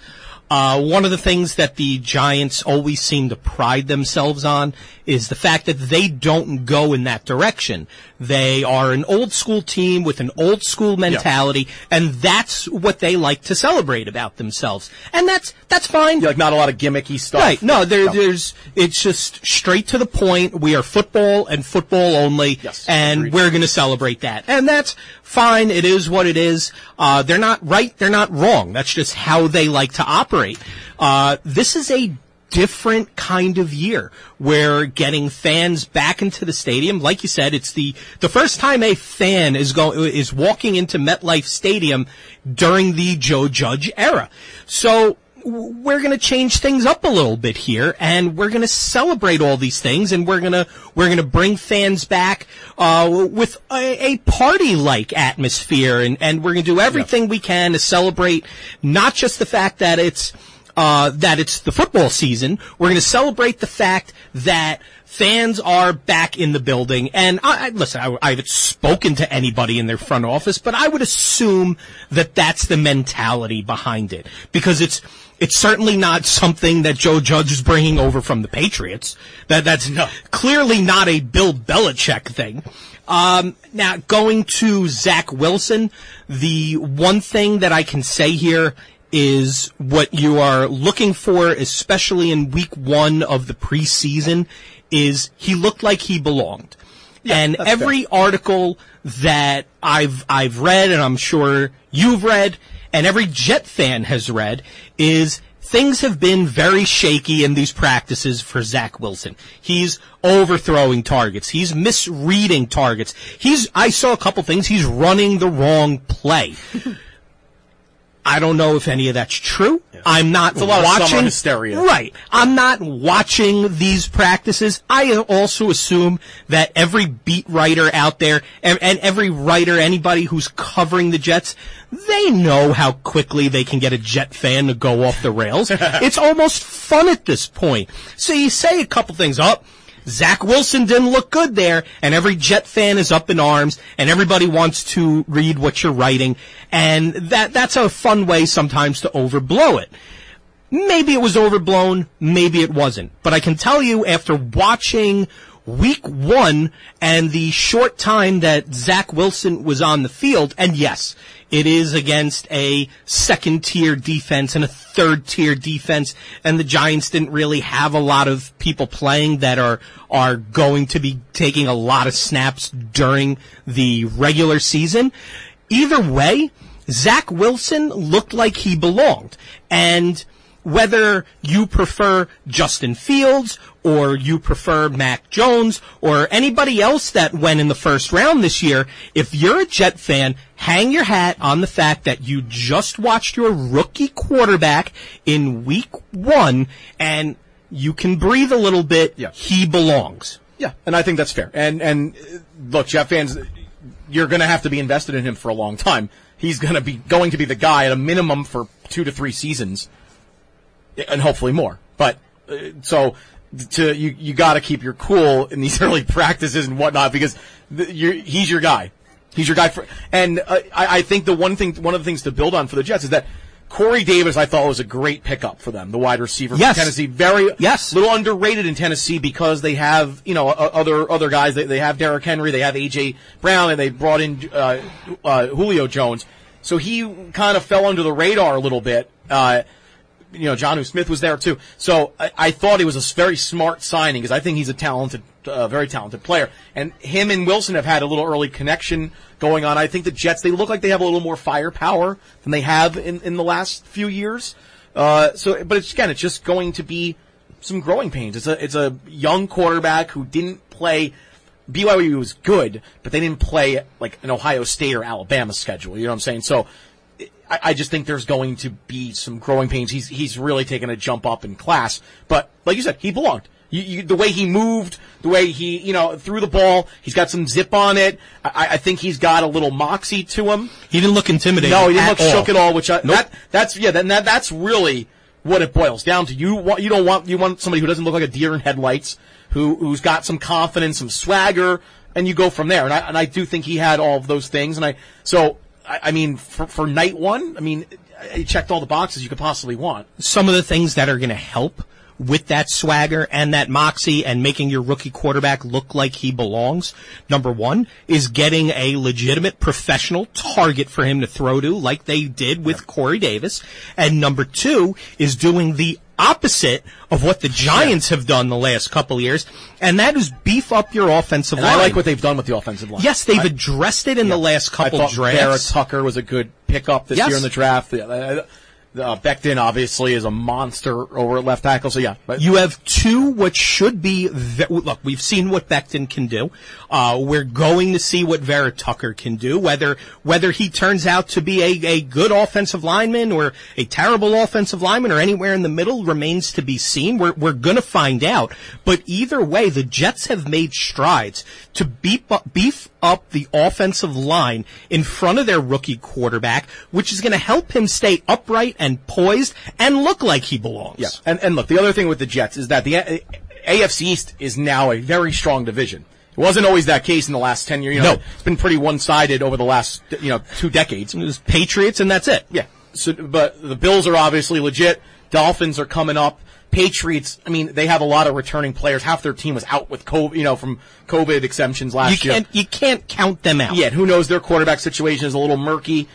Uh, one of the things that the Giants always seem to pride themselves on is the fact that they don't go in that direction. They are an old school team with an old school mentality, and that's what they like to celebrate about themselves. And that's that's fine. Like not a lot of gimmicky stuff. Right. No, there, there's, it's just straight to the point. We are football and football only. Yes, and agreed. we're going to celebrate that. And that's fine. It is what it is. Uh, they're not right. They're not wrong. That's just how they like to operate. Uh, this is a different kind of year where getting fans back into the stadium like you said it's the the first time a fan is going is walking into MetLife Stadium during the Joe Judge era. So we're going to change things up a little bit here and we're going to celebrate all these things and we're going to we're going to bring fans back uh, with a, a party like atmosphere and and we're going to do everything we can to celebrate not just the fact that it's uh, that it's the football season. We're going to celebrate the fact that fans are back in the building. And I, I listen, I, I haven't spoken to anybody in their front office, but I would assume that that's the mentality behind it because it's. It's certainly not something that Joe Judge is bringing over from the Patriots. That that's clearly not a Bill Belichick thing. Um, now, going to Zach Wilson, the one thing that I can say here is what you are looking for, especially in week one of the preseason, is he looked like he belonged. Yeah, and every article that I've I've read, and I'm sure you've read, and every Jet fan has read, is things have been very shaky in these practices for Zach Wilson. He's overthrowing targets. He's misreading targets. He's I saw a couple things. He's running the wrong play. (laughs) I don't know if any of that's true. I'm not a lot of watching hysteria. Right. I'm not watching these practices. I also assume that every beat writer out there and, and every writer, anybody who's covering the Jets, they know how quickly they can get a Jet fan to go off the rails. (laughs) it's almost fun at this point. So you say a couple things up. Zach Wilson didn't look good there, and every Jet fan is up in arms, and everybody wants to read what you're writing, and that that's a fun way sometimes to overblow it. Maybe it was overblown, maybe it wasn't. But I can tell you after watching week one and the short time that Zach Wilson was on the field, and yes, it is against a second tier defense and a third tier defense, and the Giants didn't really have a lot of people playing that are, are going to be taking a lot of snaps during the regular season. Either way, Zach Wilson looked like he belonged. And whether you prefer Justin Fields or you prefer Mac Jones or anybody else that went in the first round this year, if you're a Jet fan, hang your hat on the fact that you just watched your rookie quarterback in week one and you can breathe a little bit. Yeah. He belongs. Yeah, and I think that's fair. And and look, Jet fans, you're going to have to be invested in him for a long time. He's going to be going to be the guy at a minimum for two to three seasons, and hopefully more. But uh, so to you, you got to keep your cool in these (laughs) early practices and whatnot because the, you're, he's your guy. He's your guy for, and uh, I, I think the one thing, one of the things to build on for the Jets is that. Corey Davis, I thought was a great pickup for them, the wide receiver Yes. from Tennessee. Very, Yes. little underrated in Tennessee because they have, you know, other other guys. They, they have Derrick Henry, they have AJ Brown, and they brought in uh, uh, Julio Jones. So he kind of fell under the radar a little bit. Uh, you know, Jonnu Smith was there too. So I, I thought he was a very smart signing because I think he's a talented, uh, very talented player. And him and Wilson have had a little early connection going on. I think the Jets, they look like they have a little more firepower than they have in, in the last few years. Uh, so, but it's, again, it's just going to be some growing pains. It's a, it's a young quarterback who didn't play, BYU was good, but they didn't play like an Ohio State or Alabama schedule. You know what I'm saying? So, I, I just think there's going to be some growing pains. He's he's really taken a jump up in class, but like you said, he belonged. You, you, the way he moved, the way he you know threw the ball, he's got some zip on it. I, I think he's got a little moxie to him. He didn't look intimidating. No, he didn't look all. shook at all. Which I, Nope. that that's yeah, then that that's really what it boils down to. You want, you don't want, you want somebody who doesn't look like a deer in headlights, who, who's got some confidence, some swagger, and you go from there. And I, and I do think he had all of those things. And I, so, I, mean, for, for night one, I mean, he checked all the boxes you could possibly want. some of the things that are going to help with that swagger and that moxie and making your rookie quarterback look like he belongs. Number one is getting a legitimate professional target for him to throw to like they did with Corey Davis. And number two is doing the opposite of what the Giants have done the last couple of years. And that is beef up your offensive And line. I like what they've done with the offensive line. Yes, they've I- addressed it in the last I couple thought drafts. Vera Tucker was a good pickup this Yes. year in the draft. Yeah, uh, Becton obviously is a monster over at left tackle. So yeah, but You have two what should be. Ve- look, we've seen what Becton can do. Uh, we're going to see what Vera Tucker can do. Whether whether he turns out to be a, a good offensive lineman or a terrible offensive lineman or anywhere in the middle remains to be seen. We're we're to find out. But either way, the Jets have made strides to beef up, beef up the offensive line in front of their rookie quarterback, which is going to help him stay upright and poised and look like he belongs. Yeah, and and look, the other thing with the Jets is that the uh, A- AFC East is now a very strong division. It wasn't always that case in the last ten years. You know, No. it's been pretty one-sided over the last you know two decades. It was Patriots, and that's it. Yeah. So, but the Bills are obviously legit. Dolphins are coming up. Patriots, I mean, they have a lot of returning players. Half their team was out with COVID, you know, from COVID exemptions You last year. can't you can't count them out. Yeah, who knows? Their quarterback situation is a little murky,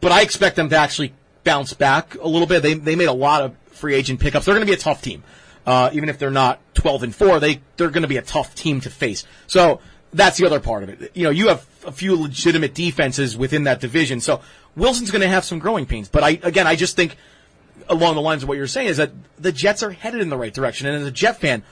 but I expect them to actually bounce back a little bit. They they made a lot of free agent pickups. They're going to be a tough team, uh, even if they're not twelve and four. They they're going to be a tough team to face. So that's the other part of it. You know, you have a few legitimate defenses within that division. So Wilson's going to have some growing pains. But I again, I just think along the lines of what you're saying is that the Jets are headed in the right direction. And as a Jet fan,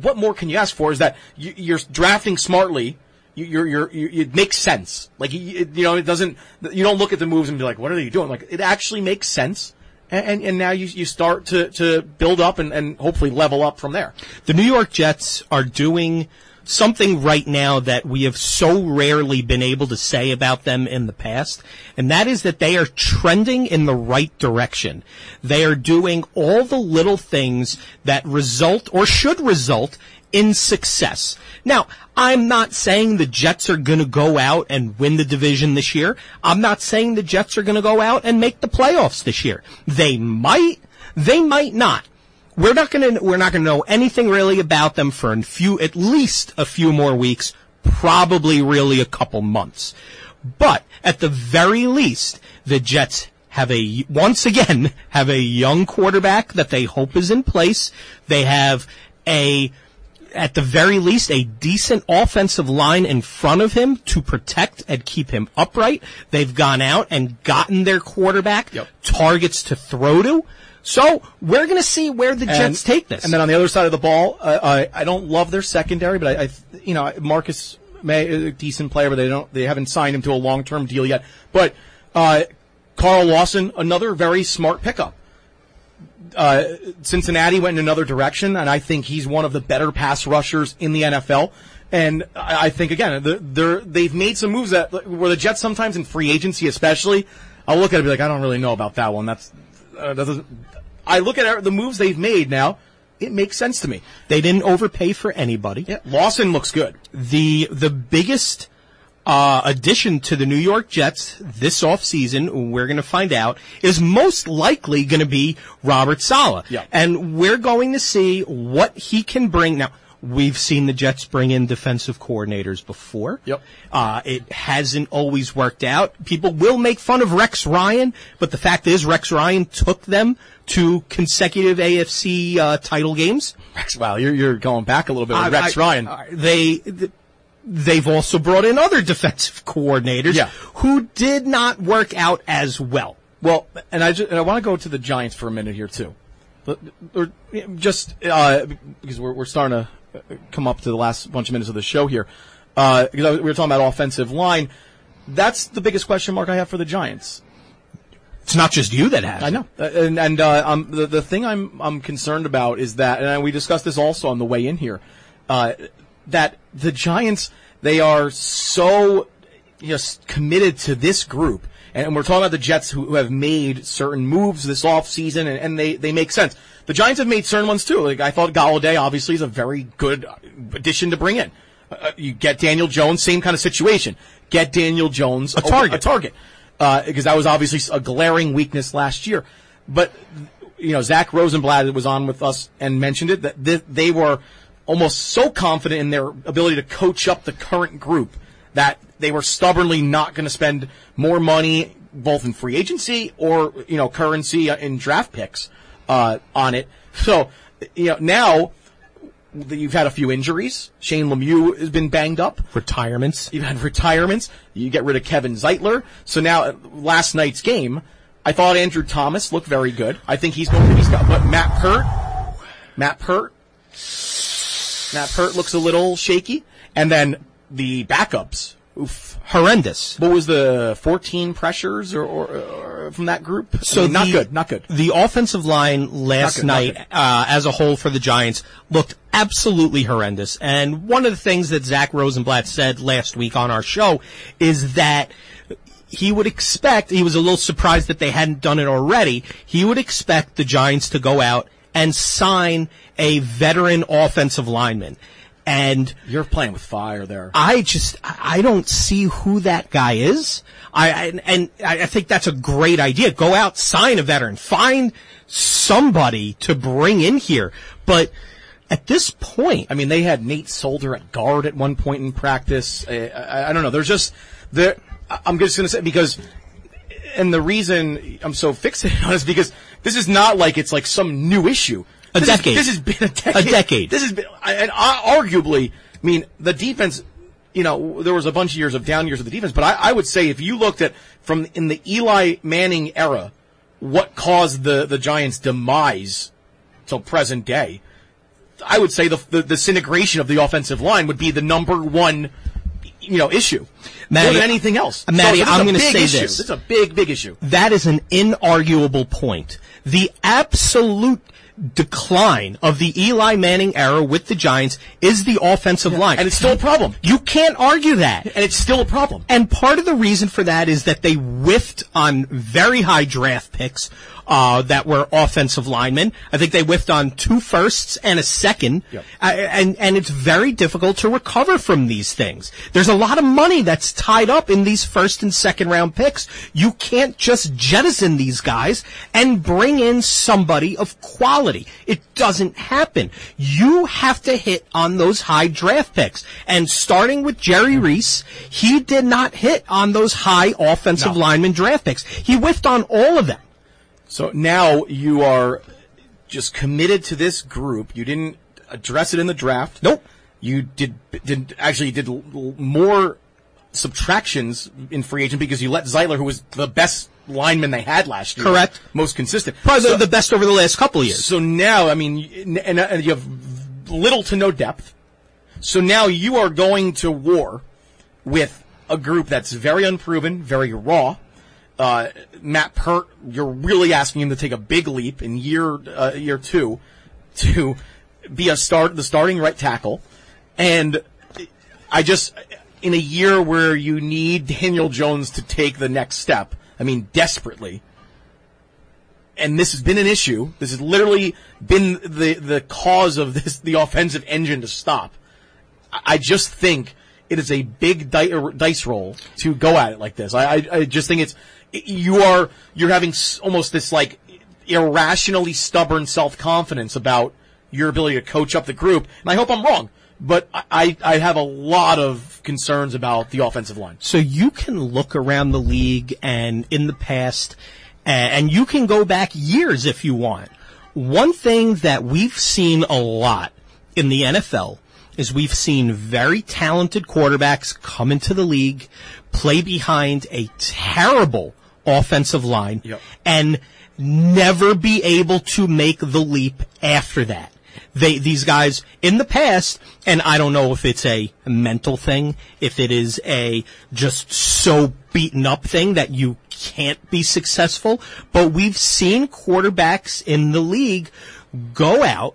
what more can you ask for? Is that you, you're drafting smartly. You, you're, you're, it makes sense. Like, you, you know, it doesn't, you don't look at the moves and be like, what are you doing? Like, it actually makes sense. And, and now you, you start to, to build up and, and hopefully level up from there. The New York Jets are doing something right now that we have so rarely been able to say about them in the past, and that is that they are trending in the right direction. They are doing all the little things that result or should result in success. Now, I'm not saying the Jets are going to go out and win the division this year. I'm not saying the Jets are going to go out and make the playoffs this year. They might, they might not. We're not going to we're not going to know anything really about them for a few at least a few more weeks, probably really a couple months. But at the very least, the Jets have a once again (laughs) have a young quarterback that they hope is in place. They have a at the very least, a decent offensive line in front of him to protect and keep him upright. They've gone out and gotten their quarterback Yep. targets to throw to. So we're going to see where the Jets take this. And then on the other side of the ball, uh, I I don't love their secondary, but I, I you know Marcus Maye is a decent player, but they don't they haven't signed him to a long term deal yet. But uh, Carl Lawson, another very smart pickup. Uh, Cincinnati went in another direction, and I think he's one of the better pass rushers in the NFL. And I I think again, they're, they've made some moves that where the Jets sometimes in free agency, especially, I'll look at it and be like, I don't really know about that one. That's uh, doesn't. I look at the moves they've made now. It makes sense to me. they didn't overpay for anybody. Yeah, Lawson looks good. The the biggest uh, addition to the New York Jets this offseason, we're going to find out, is most likely going to be Robert Saleh. Yeah. And we're going to see what he can bring. Now, we've seen the Jets bring in defensive coordinators before. Yep. Uh, it hasn't always worked out. People will make fun of Rex Ryan, but the fact is Rex Ryan took them to consecutive AFC uh, title games. Rex, wow, you're you're going back a little bit with I- Rex I- Ryan. They, th- they've also brought in other defensive coordinators Yeah. who did not work out as well. Well, and I just, and I want to go to the Giants for a minute here too, But- or just uh, because we're we're starting to come up to the last bunch of minutes of the show here. Uh, because I we were talking about offensive line. That's the biggest question mark I have for the Giants. It's not just you that has. I know, Uh, and and uh, um, the the thing I'm I'm concerned about is that, and we discussed this also on the way in here, uh, that the Giants they are so just committed to this group, And we're talking about the Jets who, who have made certain moves this offseason and, and they, they make sense. The Giants have made certain ones too. Like I thought Golladay obviously is a very good addition to bring in. Uh, you get Daniel Jones, same kind of situation. Get Daniel Jones A target. a target, uh, because that was obviously a glaring weakness last year. But you know, Zach Rosenblatt was on with us and mentioned it that th- they were almost so confident in their ability to coach up the current group that they were stubbornly not going to spend more money, both in free agency or you know currency in draft picks uh, on it. So you know now that you've had a few injuries. Shane Lemieux has been banged up. Retirements. You've had retirements. You get rid of Kevin Zeitler. So now, uh, last night's game, I thought Andrew Thomas looked very good. I think he's going to be, stopped. but Matt Peart, Matt Peart, Matt Peart looks a little shaky. And then the backups, oof. Horrendous. What was the 14 pressures or, or, or from that group? I So mean, not the- good, not good. The offensive line last good, night, uh, as a whole for the Giants, looked absolutely horrendous. And one of the things that Zach Rosenblatt said last week on our show is that he would expect, he was a little surprised that they hadn't done it already, he would expect the Giants to go out and sign a veteran offensive lineman. And You're playing with fire there. I just I don't see who that guy is. I, I and I think that's a great idea. Go out, sign a veteran, find somebody to bring in here. But at this point, I mean, they had Nate Solder at guard at one point in practice. I, I, I don't know. There's just there. I'm just going to say because, and the reason I'm so fixated (laughs) on it is because this is not like it's like some new issue. A This is- decade. this has been a decade. A decade. This has been, and uh, arguably, I mean, the defense. You know, there was a bunch of years of down years of the defense, but I, I would say if you looked at from in the Eli Manning era, what caused the the Giants' demise till present day, I would say the, the disintegration of the offensive line would be the number one, you know, issue Matty- more than anything else. Matty, this is I'm gonna say issue. this. This is a big, big issue. that is an inarguable point. The absolute decline of the Eli Manning era with the Giants is the offensive line. And it's still a problem. you can't argue that. And it's still a problem. And part of the reason for that is that they whiffed on very high draft picks uh, that were offensive linemen. I think they whiffed on two firsts and a second. Yep. Uh, and and it's very difficult to recover from these things. There's a lot of money that's tied up in these first and second round picks. You can't just jettison these guys and bring in somebody of quality. It doesn't happen. You have to hit on those high draft picks. And starting with Jerry mm-hmm. Reese, he did not hit on those high offensive No. lineman draft picks. He whiffed on all of them. So now you are just committed to this group. You didn't address it in the draft. Nope. You did did actually did more subtractions in free agent because you let Zeitler, who was the best lineman they had last year, Correct. most consistent, Probably So- the best over the last couple of years. So now, I mean, and, and you have little to no depth. So now you are going to war with a group that's very unproven, very raw. Uh, Matt Peart, you're really asking him to take a big leap in year uh, year two to be a start the starting right tackle, and I just in a year where you need Daniel Jones to take the next step. I mean, desperately and this has been an issue. This has literally been the the cause of this the offensive engine to stop. I, just think it is a big di- dice roll to go at it like this. I I, I just think it's you are you're having almost this like irrationally stubborn self confidence about your ability to coach up the group, and I hope I'm wrong. But I, I have a lot of concerns about the offensive line. So you can look around the league and in the past, and you can go back years if you want. One thing that we've seen a lot in the NFL is we've seen very talented quarterbacks come into the league, play behind a terrible offensive line, Yep. and never be able to make the leap after that. They, these guys in the past, and I don't know if it's a mental thing, if it is a just so beaten up thing that you can't be successful, but we've seen quarterbacks in the league go out,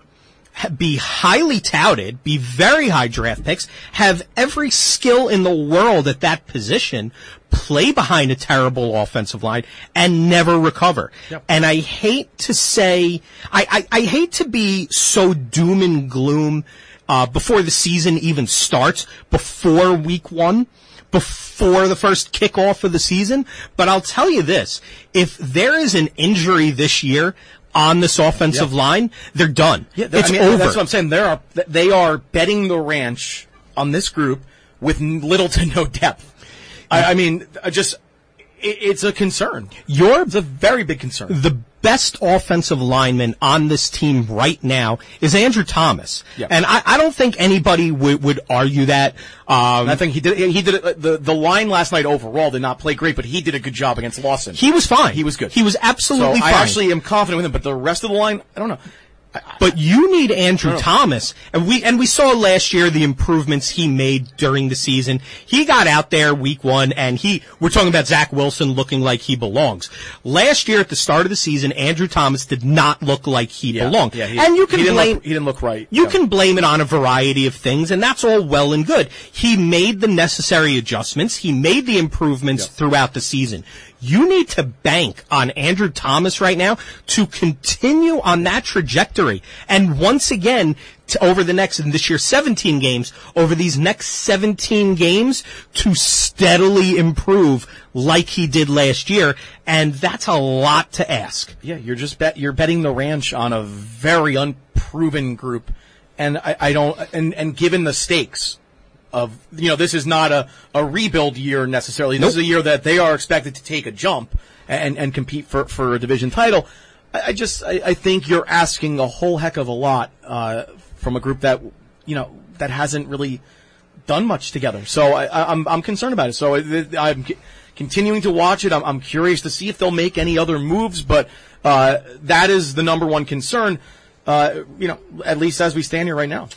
be highly touted, be very high draft picks, have every skill in the world at that position, play behind a terrible offensive line, and never recover. And I hate to say, I, I, I hate to be so doom and gloom uh, before the season even starts, before week one before the first kickoff of the season. But I'll tell you this: if there is an injury this year on this offensive line, they're done. Yeah, it's I mean, over. That's what I'm saying. They are they are betting the ranch on this group with little to no depth. I, I mean, I just it, it's a concern. You're It's a very big concern. the best offensive lineman on this team right now is Andrew Thomas, Yeah. and I, I don't think anybody would would argue that. Um, I think he did. He did it. The the line last night overall did not play great, but he did a good job against Lawson. he was fine. He was good. He was absolutely. so I fine. actually am confident with him. But the rest of the line, I don't know. But you need Andrew know. Thomas, and we and we saw last year the improvements he made during the season. He got out there week one, and he we're talking about Zach Wilson looking like he belongs. Last year at the start of the season, Andrew Thomas did not look like he belonged, Yeah, he, and you can he blame Look, he didn't look right. you Yeah. can blame it on a variety of things, and that's all well and good. He made the necessary adjustments. He made the improvements throughout the season. You need to bank on Andrew Thomas right now to continue on that trajectory. And once again, over the next, this year, 17 games, over these next 17 games, to steadily improve like he did last year. And that's a lot to ask. Yeah, you're just bet you're betting the ranch on a very unproven group, and I, I don't and and given the stakes of you know this is not a, a rebuild year necessarily. This is a year that they are expected to take a jump and and compete for for a division title. I, I just I, I think you're asking a whole heck of a lot uh, from a group that you know that hasn't really done much together. So I, I, I'm I'm concerned about it. So I, I'm c- continuing to watch it. I'm, I'm curious to see if they'll make any other moves, but uh, that is the number one concern. Uh, you know, at least as we stand here right now.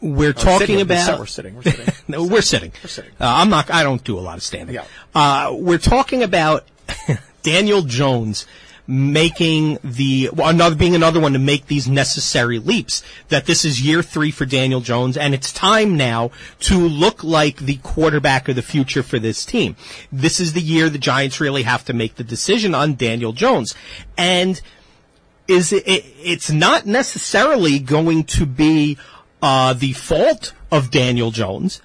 We're talking sitting. about we're sitting. We're sitting. (laughs) No, we're sitting. We're sitting. Uh, I'm not. I don't do a lot of standing. Yeah. Uh, we're talking about (laughs) Daniel Jones making the well, another being another one to make these necessary leaps. That this is year three for Daniel Jones, and it's time now to look like the quarterback of the future for this team. This is the year the Giants really have to make the decision on Daniel Jones, and is it, it it's not necessarily going to be uh, the fault of Daniel Jones,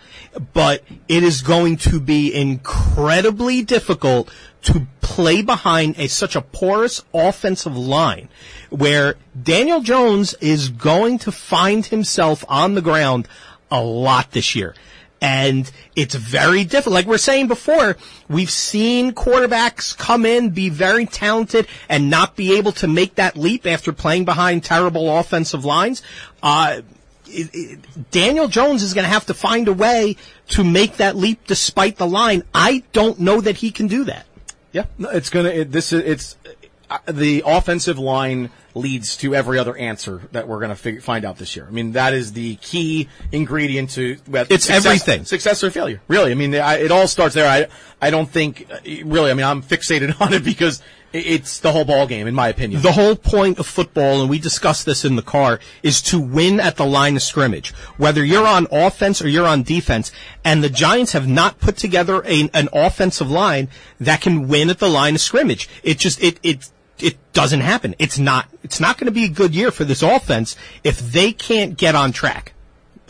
but it is going to be incredibly difficult to play behind a such a porous offensive line where Daniel Jones is going to find himself on the ground a lot this year. And it's very different. Like we're saying before, we've seen quarterbacks come in, be very talented, and not be able to make that leap after playing behind terrible offensive lines. Uh, it, it, Daniel Jones is going to have to find a way to make that leap despite the line. I don't know that he can do that. Yeah, no, it's gonna. It, this is it's uh, the offensive line leads to every other answer that we're gonna fig- find out this year. I mean, that is the key ingredient to well, It's success- everything. success or failure. Really, I mean, I, it all starts there. I I don't think really. I mean, I'm fixated (laughs) on it because it's the whole ball game, in my opinion. The whole point of football, and we discussed this in the car, is to win at the line of scrimmage. Whether you're on offense or you're on defense, and the Giants have not put together a, an offensive line that can win at the line of scrimmage. It just it it it doesn't happen. It's not it's not going to be a good year for this offense if they can't get on track.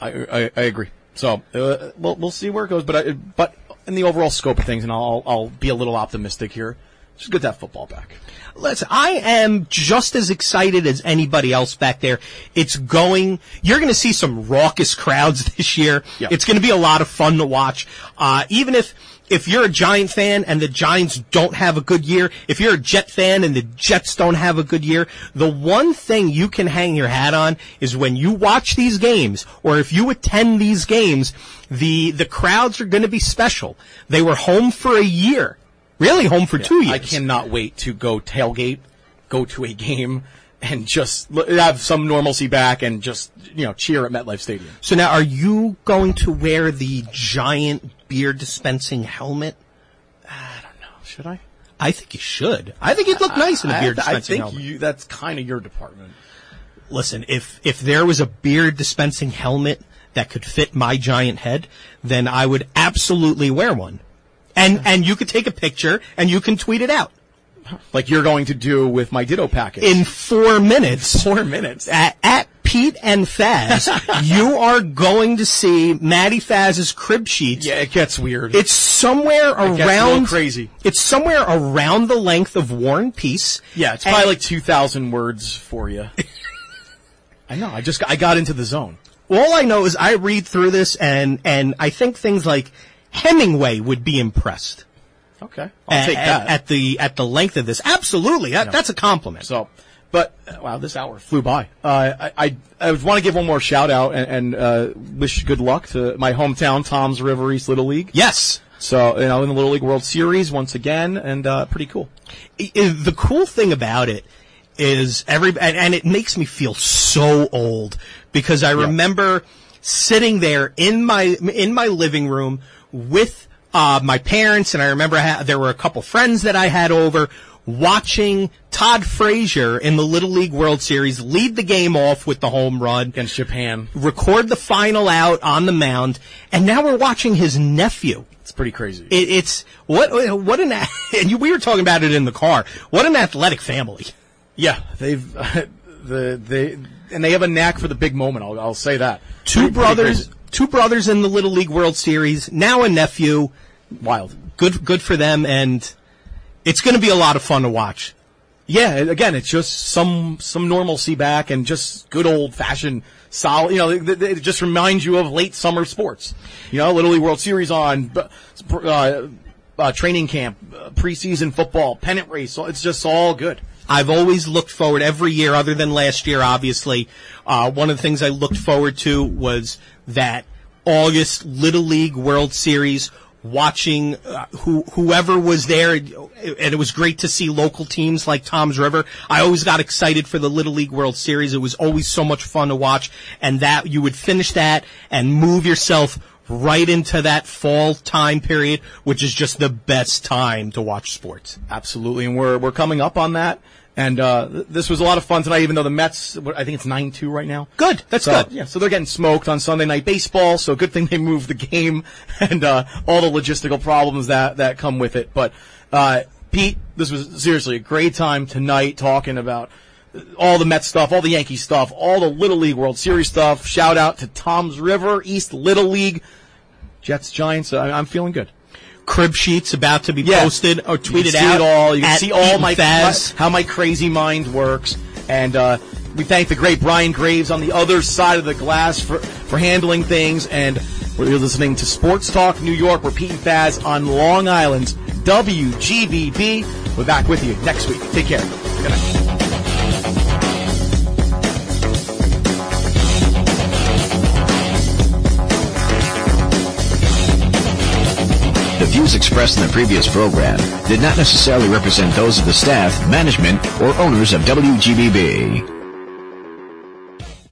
I, I, I agree. So uh, we'll we'll see where it goes, but I, but in the overall scope of things, and I'll I'll be a little optimistic here. Just get that football back. Listen, I am just as excited as anybody else back there. It's going, you're going to see some raucous crowds (laughs) this year. Yeah. It's going to be a lot of fun to watch. Uh, even if, if you're a Giant fan and the Giants don't have a good year, if you're a Jet fan and the Jets don't have a good year, the one thing you can hang your hat on is when you watch these games or if you attend these games, the, the crowds are going to be special. They were home for a year. Really home for two years. I cannot wait to go tailgate, go to a game, and just have some normalcy back and just you know cheer at MetLife Stadium. So now, are you going to wear the giant beer dispensing helmet? I don't know. Should I? I think you should. I think you'd look nice in a beer I, I think helmet. you, that's kind of your department. listen, if if there was a beer dispensing helmet that could fit my giant head, then I would absolutely wear one. And and you could take a picture and you can tweet it out Like you're going to do with my Ditto package. in four minutes. four minutes. At, at Pete and Faz, you are going to see Maddie Faz's crib sheets. Yeah, it gets weird. It's somewhere a around crazy. It's somewhere around the length of War and Peace. yeah, it's probably like 2,000 words for you. (laughs) I know. I just I got into the zone. all I know is I read through this and and I think things like Hemingway would be impressed Okay, I'll at, take that. at the at the length of this. Absolutely, that, that's a compliment. So, but wow, this hour flew by. Uh, I I, I want to give one more shout out and, and uh, wish good luck to my hometown, Toms River East Little League. yes. So you know, in the Little League World Series once again, and uh, pretty cool. The cool thing about it is every and, and it makes me feel so old because I remember sitting there in my in my living room with uh, my parents, and I remember ha- there were a couple friends that I had over watching Todd Frazier in the Little League World Series lead the game off with the home run Against Japan, record the final out on the mound, and now we're watching his nephew. it's pretty crazy. It, it's what what an (laughs) and we were talking about it in the car. What an athletic family. yeah, they've (laughs) the they and they have a knack for the big moment. I'll, I'll say that. Two Pretty- pretty brothers, crazy. two brothers in the Little League World Series. Now a nephew. wild. Good, good for them, and it's going to be a lot of fun to watch. Yeah, again, it's just some some normalcy back and just good old fashioned solid. You know, it, it- just reminds you of late summer sports. You know, Little League World Series on, uh, uh, training camp, uh, preseason football, pennant race. so It's just all good. I've always looked forward every year, other than last year, obviously. Uh, one of the things I looked forward to was that August Little League World Series. Watching uh, who whoever was there, and it was great to see local teams like Toms River. I always got excited for the Little League World Series. It was always so much fun to watch, and that you would finish that and move yourself right into that fall time period, which is just the best time to watch sports. Absolutely, and we're we're coming up on that. And uh, this was a lot of fun tonight, even though the Mets, I think it's nine two right now. Good, that's So, good. Yeah, so they're getting smoked on Sunday night baseball. So good thing they moved the game (laughs) and uh, all the logistical problems that that come with it. But uh, Pete, this was seriously a great time tonight talking about all the Mets stuff, all the Yankee stuff, all the Little League World Series stuff. Shout out to Toms River East Little League, Jets Giants. I'm feeling good. Crib sheets about to be Yeah. posted or You can tweeted see out. it all. You can see all my, Faz. how my crazy mind works. And uh, we thank the great Brian Graves on the other side of the glass for, for handling things. And we're listening to Sports Talk New York. We're Pete and Faz on Long Island's WGBB. We're back with you next week. Take care. Good night. The views expressed in the previous program did not necessarily represent those of the staff, management, or owners of WGBB.